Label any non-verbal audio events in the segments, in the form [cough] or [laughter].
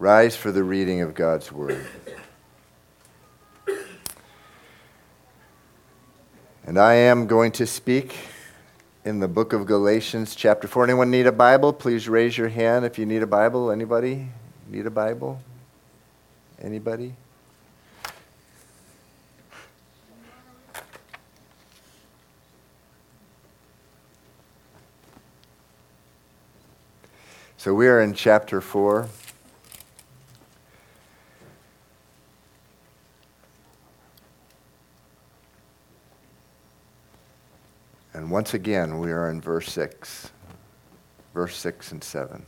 Rise for the reading of God's word. And I am going to speak in the book of Galatians, chapter 4. Anyone need a Bible? Please raise your hand if you need a Bible. Anybody need a Bible? Anybody? So we are in chapter 4. Once again, we are in verse 6. Verse 6 and 7.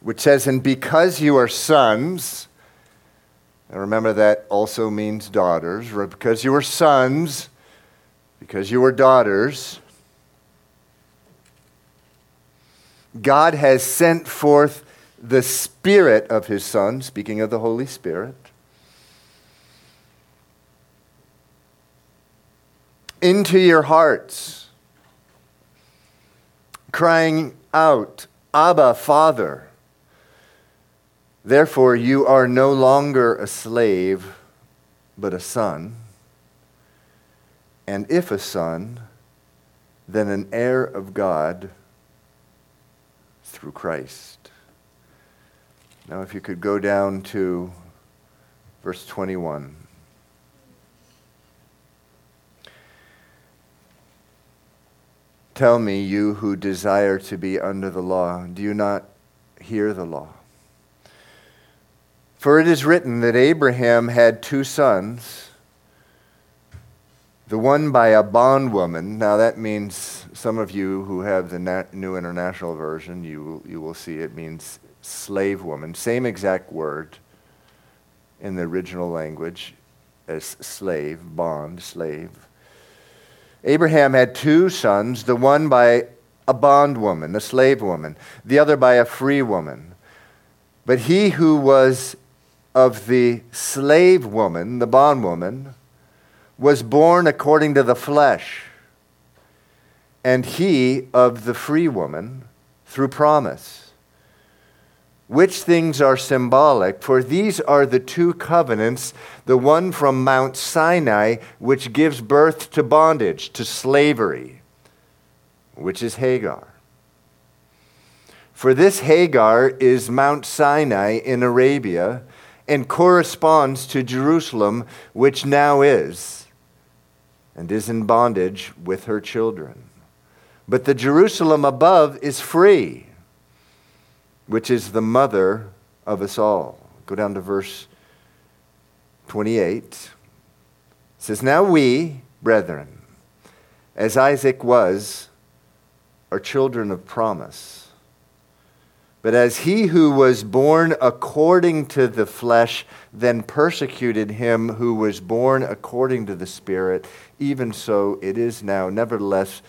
Which says, And because you are sons, and remember that also means daughters, because you are sons, because you are daughters, God has sent forth the Spirit of His Son, speaking of the Holy Spirit, into your hearts, crying out, Abba, Father. Therefore, you are no longer a slave, but a son and if a son, then an heir of God through Christ. Now, if you could go down to verse 21. Tell me, you who desire to be under the law, do you not hear the law? For it is written that Abraham had two sons the one by a bondwoman. Now, that means some of you who have the New International Version, you, you will see it means slave woman. Same exact word in the original language as slave, bond, slave. Abraham had two sons, the one by a bondwoman, a slave woman, the other by a free woman. But he who was of the slave woman, the bondwoman, was born according to the flesh, and he of the free woman through promise. Which things are symbolic? For these are the two covenants the one from Mount Sinai, which gives birth to bondage, to slavery, which is Hagar. For this Hagar is Mount Sinai in Arabia and corresponds to Jerusalem, which now is and is in bondage with her children. But the Jerusalem above is free, which is the mother of us all. Go down to verse 28. It says, Now we, brethren, as Isaac was, are children of promise. But as he who was born according to the flesh then persecuted him who was born according to the Spirit, even so it is now. Nevertheless,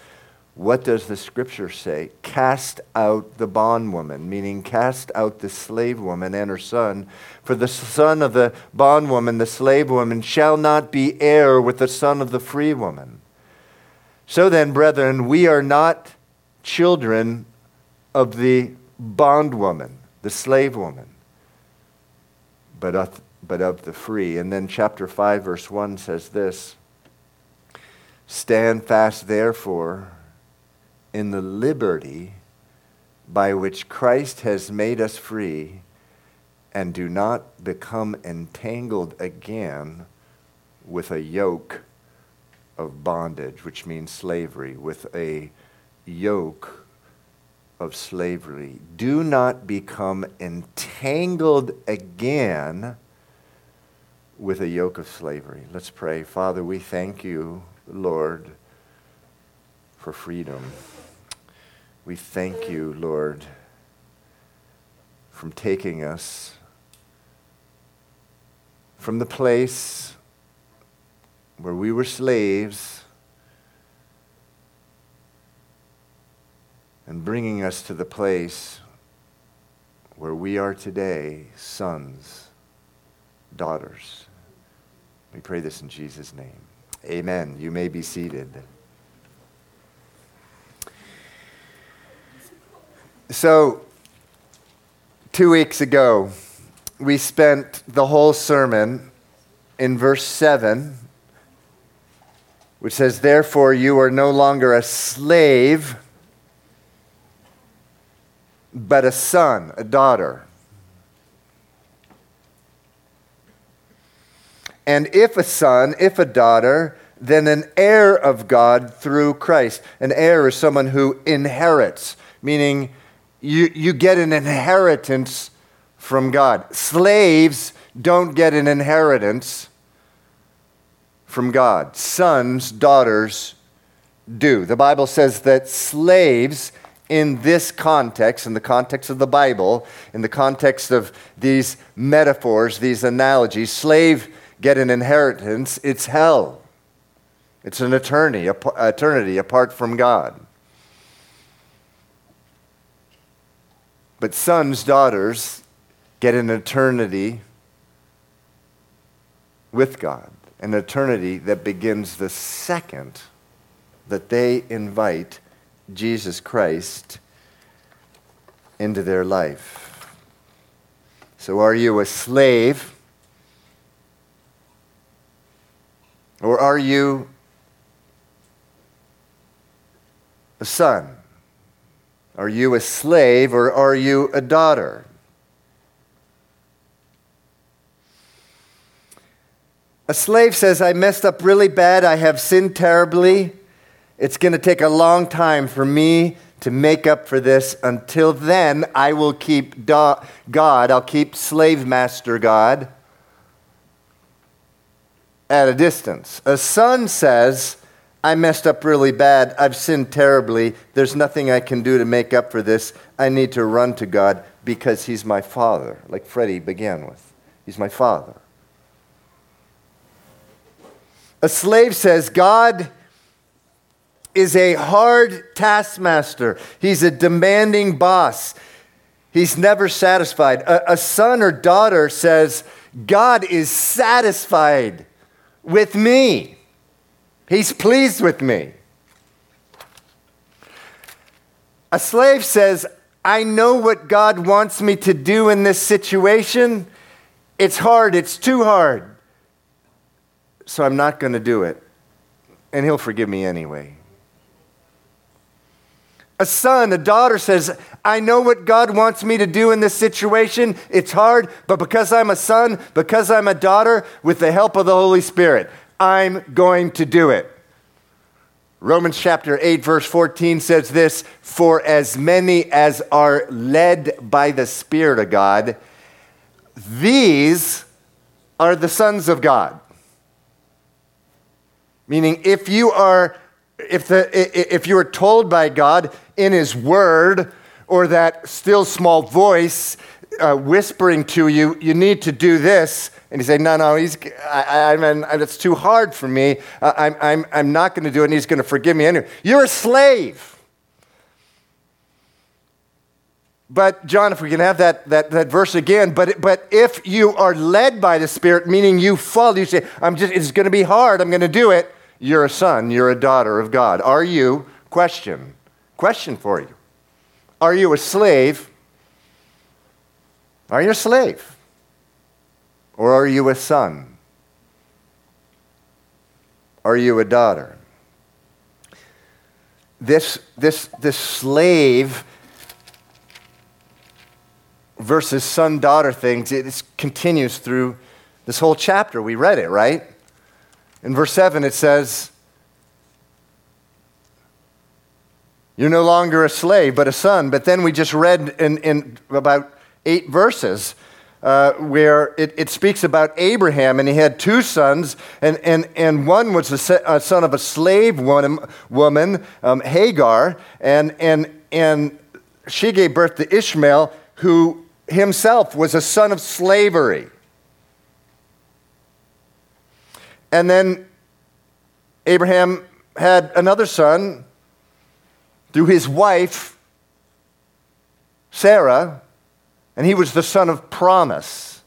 what does the scripture say? Cast out the bondwoman, meaning cast out the slave woman and her son. For the son of the bondwoman, the slave woman, shall not be heir with the son of the free woman. So then, brethren, we are not children of the bondwoman, the slave woman, but of, but of the free. And then chapter 5, verse 1 says this Stand fast, therefore, in the liberty by which Christ has made us free, and do not become entangled again with a yoke of bondage, which means slavery, with a yoke of slavery. Do not become entangled again with a yoke of slavery. Let's pray. Father, we thank you, Lord, for freedom. We thank you, Lord, from taking us from the place where we were slaves and bringing us to the place where we are today sons, daughters. We pray this in Jesus' name. Amen. You may be seated. So, two weeks ago, we spent the whole sermon in verse 7, which says, Therefore, you are no longer a slave, but a son, a daughter. And if a son, if a daughter, then an heir of God through Christ. An heir is someone who inherits, meaning you, you get an inheritance from God. Slaves don't get an inheritance from God. Sons, daughters do. The Bible says that slaves, in this context, in the context of the Bible, in the context of these metaphors, these analogies, slave get an inheritance, it's hell. It's an eternity, eternity apart from God. But sons, daughters get an eternity with God, an eternity that begins the second that they invite Jesus Christ into their life. So, are you a slave? Or are you a son? Are you a slave or are you a daughter? A slave says, I messed up really bad. I have sinned terribly. It's going to take a long time for me to make up for this. Until then, I will keep God, I'll keep slave master God at a distance. A son says, I messed up really bad. I've sinned terribly. There's nothing I can do to make up for this. I need to run to God because He's my Father, like Freddie began with. He's my Father. A slave says, God is a hard taskmaster, He's a demanding boss. He's never satisfied. A, a son or daughter says, God is satisfied with me. He's pleased with me. A slave says, I know what God wants me to do in this situation. It's hard, it's too hard. So I'm not going to do it. And He'll forgive me anyway. A son, a daughter says, I know what God wants me to do in this situation. It's hard, but because I'm a son, because I'm a daughter, with the help of the Holy Spirit, I'm going to do it. Romans chapter 8, verse 14 says this For as many as are led by the Spirit of God, these are the sons of God. Meaning, if you are if, the, if you are told by God in His Word or that still small voice uh, whispering to you, you need to do this, and you say, no, no, he's, I, I, it's too hard for me. I'm, I'm, I'm not going to do it, and he's going to forgive me anyway. You're a slave. But, John, if we can have that, that, that verse again, but, but if you are led by the Spirit, meaning you follow, you say, I'm just, it's going to be hard, I'm going to do it, you're a son, you're a daughter of God. Are you, question, question for you, are you a slave? Are you a slave? Or are you a son? Are you a daughter? This, this, this slave versus son daughter thing it continues through this whole chapter. We read it, right? In verse 7, it says, You're no longer a slave, but a son. But then we just read in, in about eight verses uh, where it, it, speaks about Abraham, and he had two sons, and, and, and one was a, a son of a slave woman, woman um, Hagar, and, and, and she gave birth to Ishmael, who himself was a son of slavery. And then Abraham had another son through his wife, Sarah, and he was the son of promise.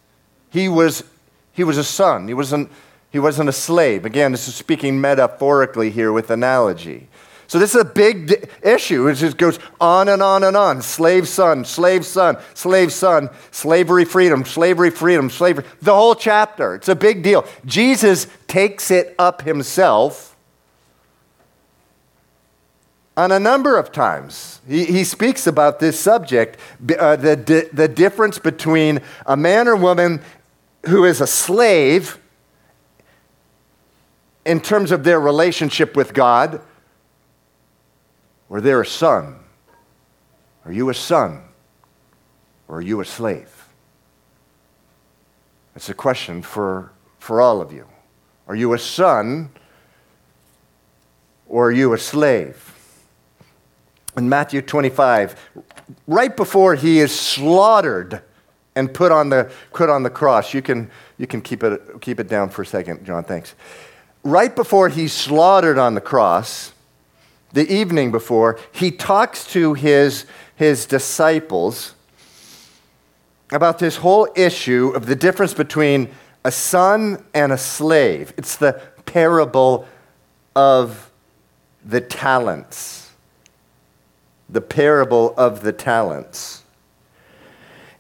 He was, he was a son, he wasn't, he wasn't a slave. Again, this is speaking metaphorically here with analogy. So this is a big d- issue. It just goes on and on and on. Slave son, slave son, slave son, slavery freedom, slavery freedom, slavery. The whole chapter. It's a big deal. Jesus takes it up himself on a number of times. He, he speaks about this subject, uh, the, di- the difference between a man or woman who is a slave in terms of their relationship with God, or they're a son. Are you a son? Or are you a slave? It's a question for, for all of you. Are you a son? Or are you a slave? In Matthew 25, right before he is slaughtered and put on the, put on the cross, you can, you can keep, it, keep it down for a second, John, thanks right before he's slaughtered on the cross, the evening before, he talks to his, his disciples about this whole issue of the difference between a son and a slave. It's the parable of the talents. The parable of the talents.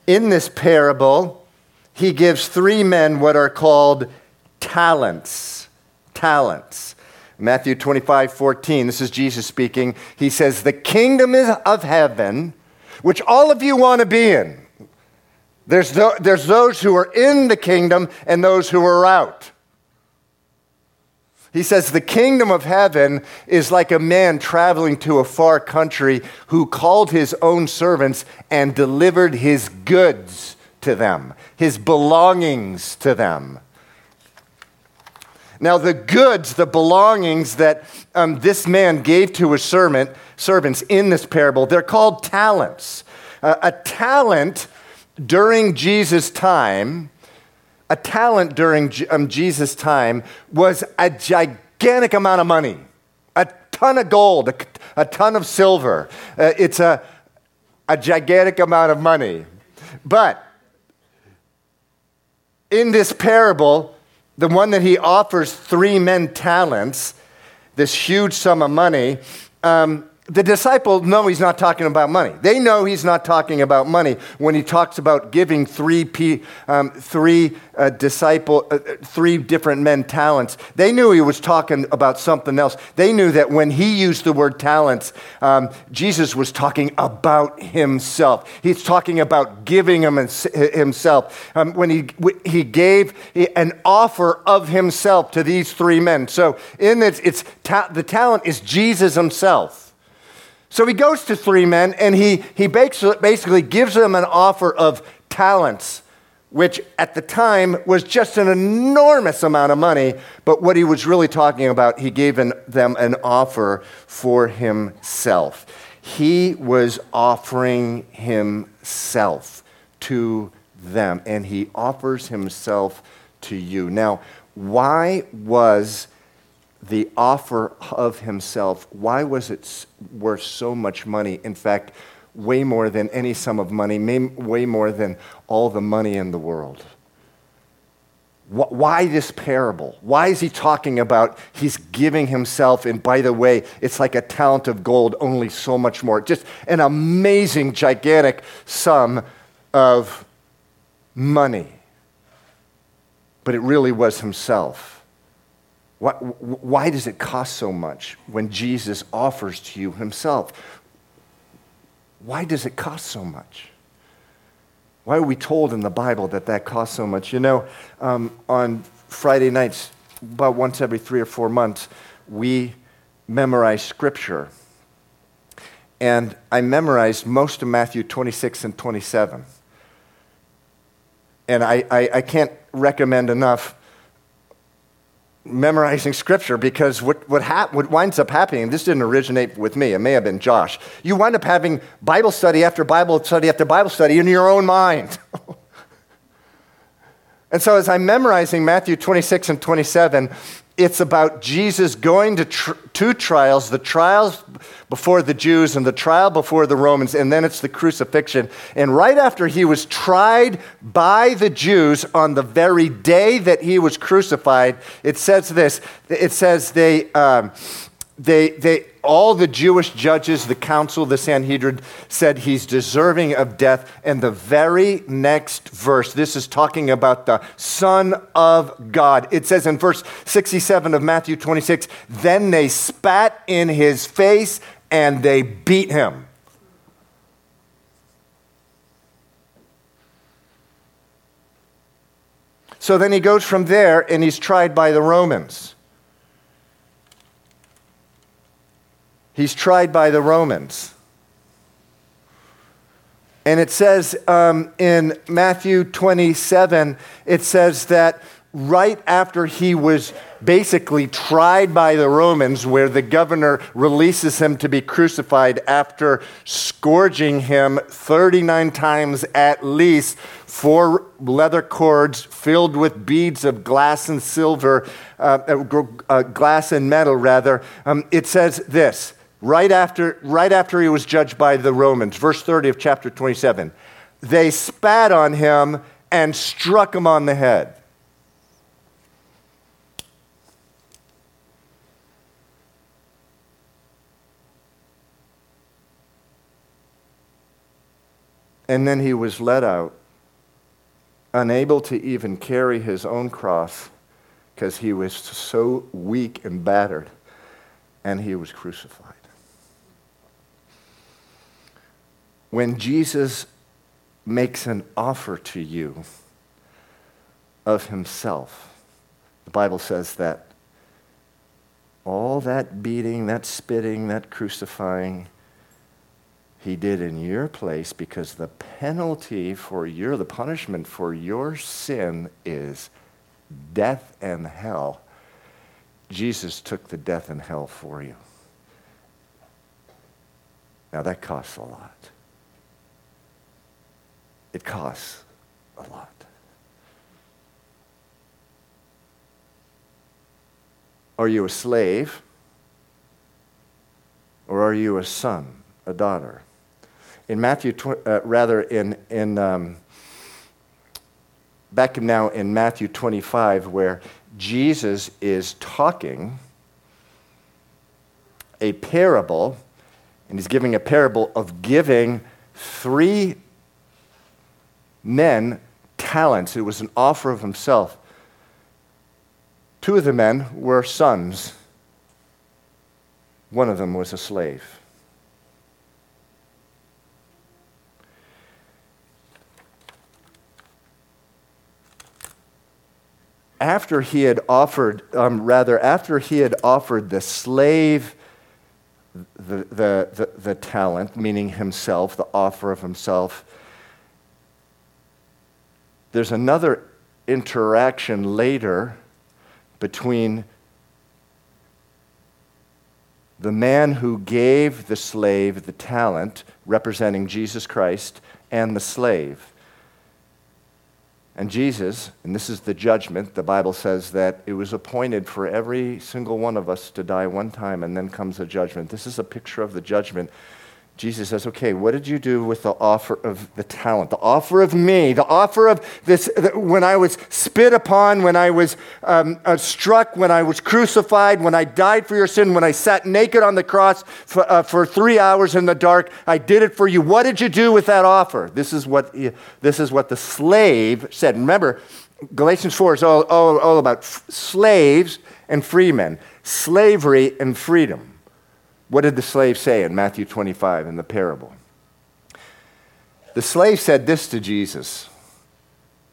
In this parable, he gives three men what are called talents talents. Matthew 25, 14, this is Jesus speaking. He says, The kingdom is of heaven, which all of you want to be in. There's, th- there's those who are in the kingdom and those who are out. He says, The kingdom of heaven is like a man traveling to a far country who called his own servants and delivered his goods to them, his belongings to them. Now, the goods, the belongings that um, this man gave to his servant, servants in this parable, they're called talents. Uh, a talent during Jesus' time, a talent during um, Jesus' time was a gigantic amount of money, a ton of gold, a, a ton of silver. Uh, it's a, a gigantic amount of money. But in this parable, the one that he offers three men talents, this huge sum of money, um, the disciples know he's not talking about money. They know he's not talking about money when he talks about giving three, um, three uh, disciple, uh, three different men talents. They knew he was talking about something else. They knew that when he used the word talents, um, Jesus was talking about himself. He's talking about giving him himself. Um, when he he gave an offer of himself to these three men. So in this, it's ta- the talent is Jesus himself. So he goes to three men and he, he basically gives them an offer of talents, which at the time was just an enormous amount of money. But what he was really talking about, he gave an, them an offer for himself. He was offering himself to them, and he offers himself to you. Now, why was the offer of himself, why was it worth so much money? In fact, way more than any sum of money, way more than all the money in the world. Why this parable? Why is he talking about he's giving himself? And by the way, it's like a talent of gold, only so much more. Just an amazing, gigantic sum of money. But it really was himself. Why, why does it cost so much when Jesus offers to you himself? Why does it cost so much? Why are we told in the Bible that that costs so much? You know, um, on Friday nights, about once every three or four months, we memorize scripture. And I memorized most of Matthew 26 and 27. And I, I, I can't recommend enough memorizing scripture because what, what, hap- what winds up happening, this didn't originate with me, it may have been Josh. You wind up having Bible study after Bible study after Bible study in your own mind. [laughs] and so as I'm memorizing Matthew 26 and 27, it's about Jesus going to tr- two trials the trials before the Jews and the trial before the Romans, and then it's the crucifixion. And right after he was tried by the Jews on the very day that he was crucified, it says this it says they, um, they, they all the Jewish judges, the council, the Sanhedrin said he's deserving of death. And the very next verse, this is talking about the Son of God. It says in verse 67 of Matthew 26 Then they spat in his face and they beat him. So then he goes from there and he's tried by the Romans. He's tried by the Romans. And it says um, in Matthew 27, it says that right after he was basically tried by the Romans, where the governor releases him to be crucified after scourging him 39 times at least, four leather cords filled with beads of glass and silver, uh, uh, uh, glass and metal, rather. Um, it says this right after, right after he was judged by the Romans, verse 30 of chapter 27. They spat on him and struck him on the head. And then he was let out, unable to even carry his own cross because he was so weak and battered, and he was crucified. When Jesus makes an offer to you of himself, the Bible says that all that beating, that spitting, that crucifying, he did in your place because the penalty for your, the punishment for your sin is death and hell. Jesus took the death and hell for you. Now that costs a lot. It costs a lot. Are you a slave? Or are you a son, a daughter? in Matthew, uh, rather in, in um, back now in Matthew 25, where Jesus is talking a parable, and he's giving a parable of giving three men talents. It was an offer of himself. Two of the men were sons, one of them was a slave. after he had offered, um, rather, after he had offered the slave the, the, the, the talent, meaning himself, the offer of himself, there's another interaction later between the man who gave the slave the talent, representing Jesus Christ, and the slave. And Jesus, and this is the judgment, the Bible says that it was appointed for every single one of us to die one time, and then comes the judgment. This is a picture of the judgment Jesus says, okay, what did you do with the offer of the talent? The offer of me, the offer of this, when I was spit upon, when I was um, uh, struck, when I was crucified, when I died for your sin, when I sat naked on the cross for, uh, for three hours in the dark, I did it for you. What did you do with that offer? This is what, this is what the slave said. Remember, Galatians 4 is all, all, all about f- slaves and freemen, slavery and freedom. What did the slave say in Matthew 25 in the parable? The slave said this to Jesus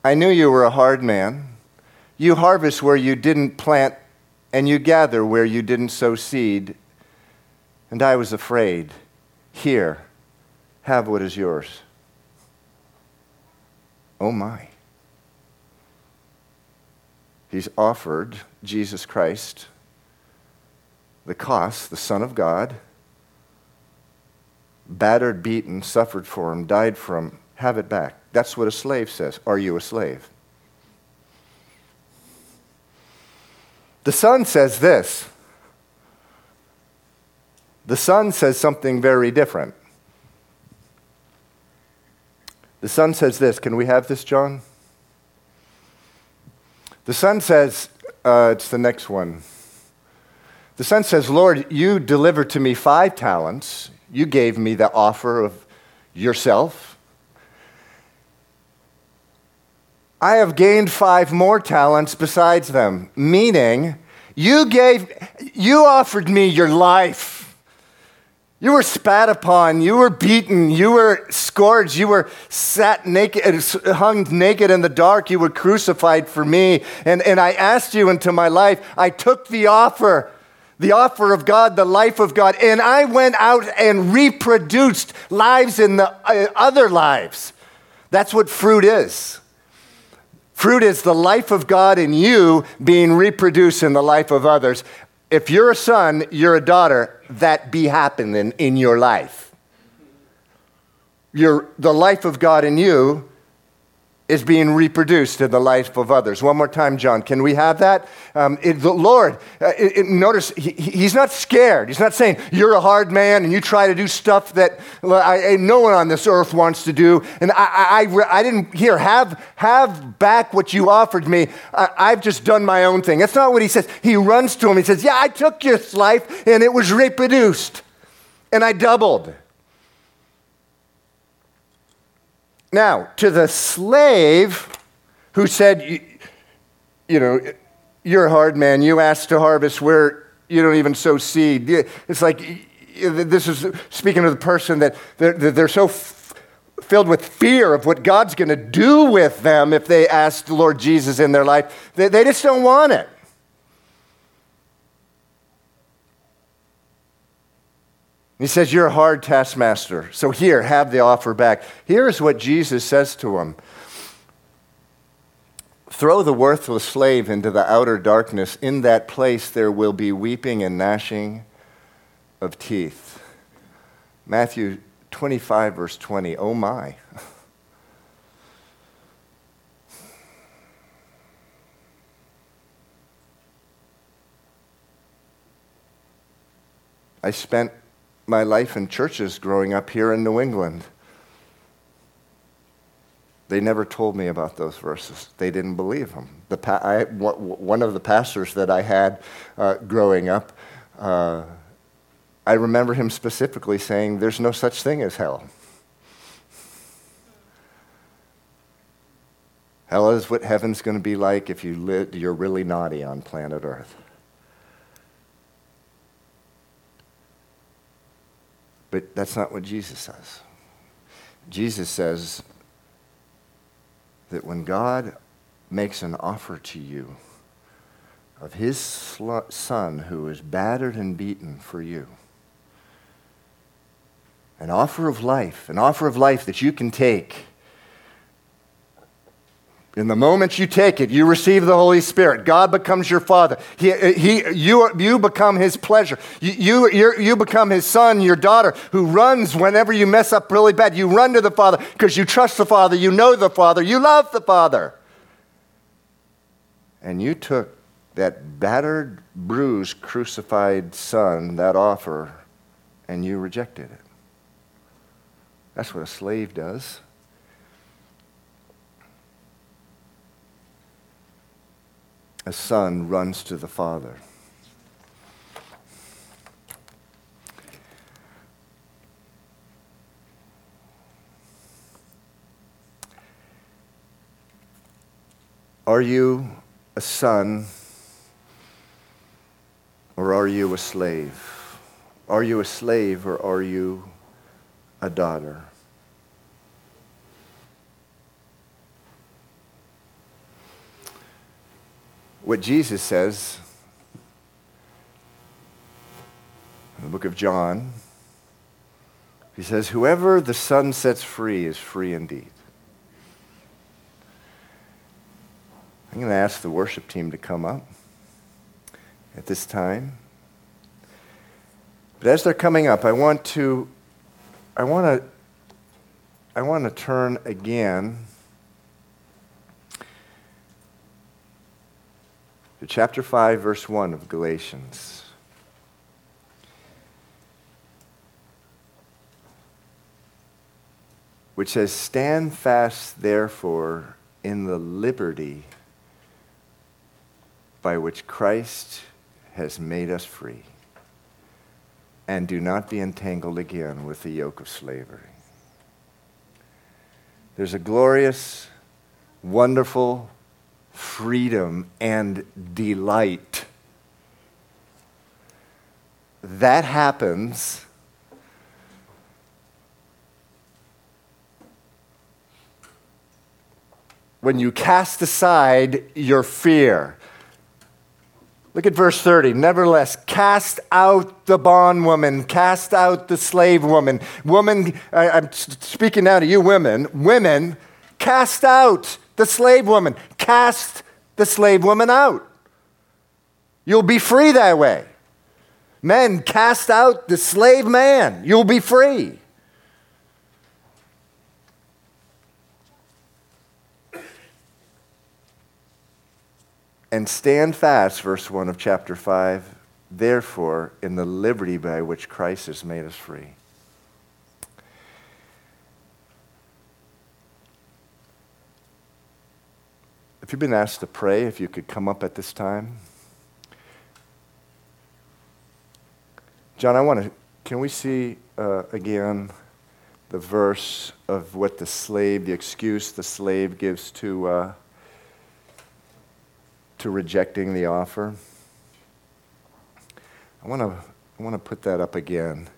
I knew you were a hard man. You harvest where you didn't plant, and you gather where you didn't sow seed. And I was afraid. Here, have what is yours. Oh my. He's offered Jesus Christ the cost, the Son of God, battered, beaten, suffered for him, died for him, have it back. That's what a slave says. Are you a slave? The Son says this. The Son says something very different. The Son says this. Can we have this, John? The Son says, uh, it's the next one. The son says, Lord, you delivered to me five talents. You gave me the offer of yourself. I have gained five more talents besides them, meaning you gave, you offered me your life. You were spat upon, you were beaten, you were scourged, you were sat naked, uh, hung naked in the dark, you were crucified for me. And, and I asked you into my life. I took the offer, the offer of God, the life of God, and I went out and reproduced lives in the uh, other lives. That's what fruit is. Fruit is the life of God in you being reproduced in the life of others. If you're a son, you're a daughter, that be happening in your life. Your, the life of God in you is being reproduced in the life of others. One more time, John. Can we have that? Um, it, the Lord, uh, it, it, notice he, he's not scared. He's not saying you're a hard man and you try to do stuff that I, I, no one on this earth wants to do. And I, I, didn't hear, have, have back what you offered me. I, have just done my own thing. That's not what he says. He runs to him. He says, Yeah, I took your life and it was reproduced. And I doubled. Now, to the slave who said, you, know, you're a hard man, you asked to harvest where you don't even sow seed. It's like, this is speaking of the person that they're, they're so f- filled with fear of what God's going to do with them if they ask the Lord Jesus in their life. They, they just don't want it. He says, You're a hard taskmaster. So here, have the offer back. Here's what Jesus says to him Throw the worthless slave into the outer darkness. In that place, there will be weeping and gnashing of teeth. Matthew 25, verse 20. Oh my. [laughs] I spent my life in churches growing up here in New England. They never told me about those verses. They didn't believe them. The pa- I, one of the pastors that I had uh, growing up, uh, I remember him specifically saying, There's no such thing as hell. Hell is what heaven's going to be like if you li- you're really naughty on planet Earth. But that's not what Jesus says. Jesus says that when God makes an offer to you of his son who is battered and beaten for you, an offer of life, an offer of life that you can take in the moment you take it, you receive the Holy Spirit. God becomes your Father. He, he, you, you become His pleasure. You, you, you become His son, your daughter, who runs whenever you mess up really bad. You run to the Father because you trust the Father, you know the Father, you love the Father. And you took that battered, bruised, crucified son, that offer, and you rejected it. That's what a slave does. A son runs to the father. Are you a son or are you a slave? Are you a slave or are you a daughter? What Jesus says in the book of John. He says, Whoever the Son sets free is free indeed. I'm going to ask the worship team to come up at this time. But as they're coming up, I want to I want to I want to turn again to chapter 5, verse 1 of Galatians. Which says, Stand fast, therefore, in the liberty by which Christ has made us free. And do not be entangled again with the yoke of slavery. There's a glorious, wonderful freedom and delight. That happens when you cast aside your fear. Look at verse 30. Nevertheless, cast out the bondwoman, cast out the slave woman. Woman, I'm speaking now to you women. Women, cast out the slave woman. Cast the slave woman out. You'll be free that way. Men, cast out the slave man. You'll be free. And stand fast, verse 1 of chapter 5, therefore, in the liberty by which Christ has made us free. If you've been asked to pray, if you could come up at this time. John, I want to, can we see uh, again the verse of what the slave, the excuse the slave gives to. Uh, to rejecting the offer. I want to I want to put that up again.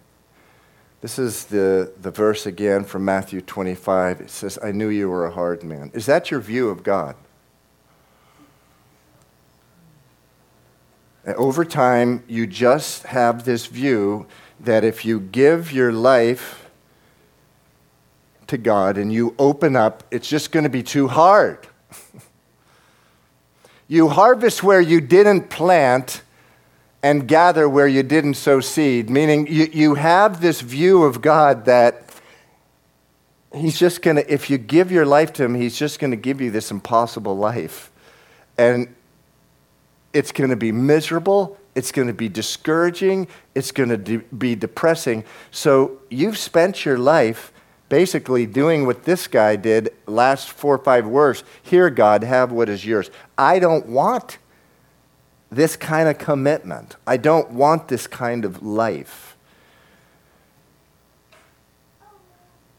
This is the, the verse again from Matthew 25. It says, I knew you were a hard man. Is that your view of God? Uh, over time, you just have this view that if you give your life to God and you open up, it's just going to be too hard. [laughs] You harvest where you didn't plant and gather where you didn't sow seed, meaning you, you have this view of God that He's just going to, if you give your life to Him, He's just going to give you this impossible life. And it's going to be miserable. It's going to be discouraging. It's going to de- be depressing. So you've spent your life basically doing what this guy did last four or five words here god have what is yours i don't want this kind of commitment i don't want this kind of life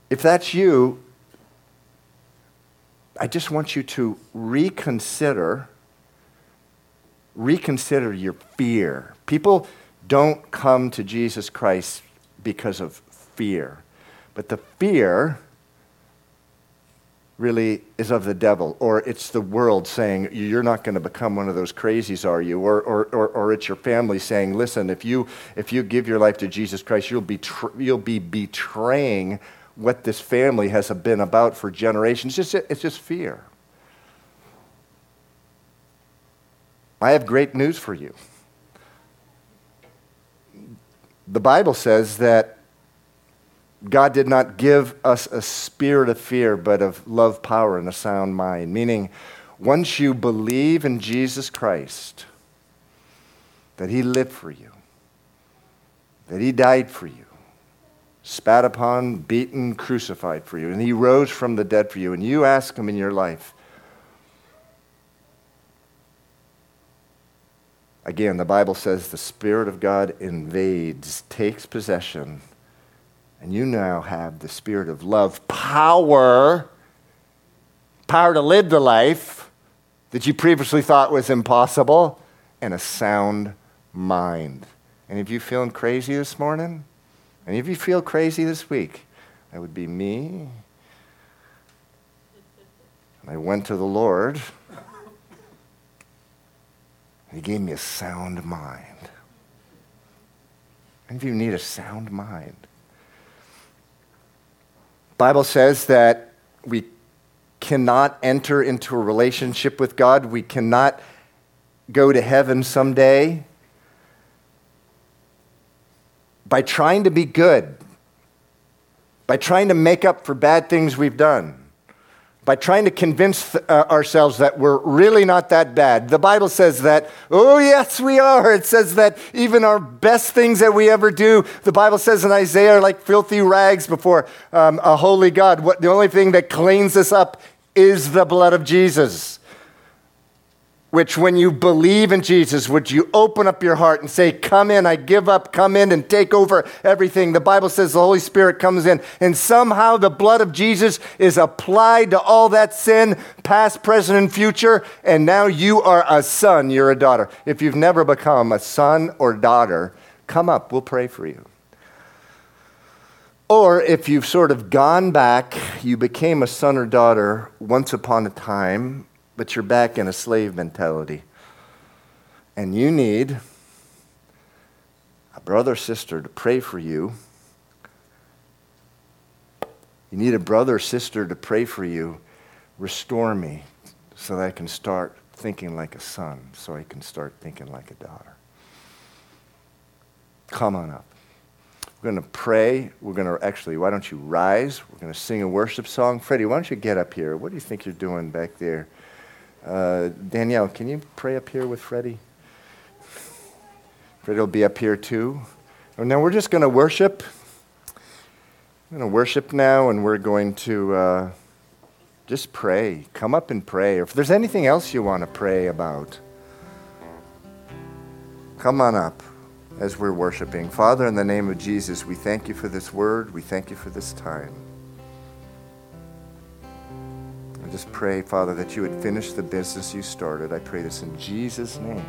if that's you i just want you to reconsider reconsider your fear people don't come to jesus christ because of fear but the fear really is of the devil, or it's the world saying, You're not going to become one of those crazies, are you? Or, or, or, or, it's your family saying, Listen, if you, if you give your life to Jesus Christ, you'll be, tr- you'll be betraying what this family has been about for generations. It's just, it's just fear. I have great news for you. The Bible says that God did not give us a spirit of fear, but of love, power, and a sound mind. Meaning, once you believe in Jesus Christ, that He lived for you, that He died for you, spat upon, beaten, crucified for you, and He rose from the dead for you, and you ask Him in your life, Again, the Bible says the Spirit of God invades, takes possession and you now have the spirit of love, power, power to live the life that you previously thought was impossible, and a sound mind. Any of you feeling crazy this morning? Any of you feel crazy this week? That would be me. And I went to the Lord. And he gave me a sound mind. Any of you need a sound mind? Bible says that we cannot enter into a relationship with God. We cannot go to heaven someday by trying to be good, by trying to make up for bad things we've done by trying to convince uh, ourselves that we're really not that bad. The Bible says that, oh, yes, we are. It says that even our best things that we ever do, the Bible says in Isaiah, are like filthy rags before um, a holy God. What, the only thing that cleans us up is the blood of Jesus. Which when you believe in Jesus, would you open up your heart and say, Come in, I give up, come in and take over everything? The Bible says the Holy Spirit comes in, and somehow the blood of Jesus is applied to all that sin, past, present, and future, and now you are a son, you're a daughter. If you've never become a son or daughter, come up, we'll pray for you. Or if you've sort of gone back, you became a son or daughter once upon a time, but you're back in a slave mentality. And you need a brother or sister to pray for you. You need a brother or sister to pray for you. Restore me so that I can start thinking like a son, so I can start thinking like a daughter. Come on up. We're going to pray. We're going to actually, why don't you rise? We're going to sing a worship song. Freddie, why don't you get up here? What do you think you're doing back there? Uh, Danielle, can you pray up here with Freddie? Freddie will be up here too. And now we're just going to worship. We're going to worship now, and we're going to uh, just pray. Come up and pray. Or if there's anything else you want to pray about, come on up as we're worshiping. Father, in the name of Jesus, we thank you for this word. We thank you for this time. Just pray, Father, that you would finish the business you started. I pray this in Jesus' name.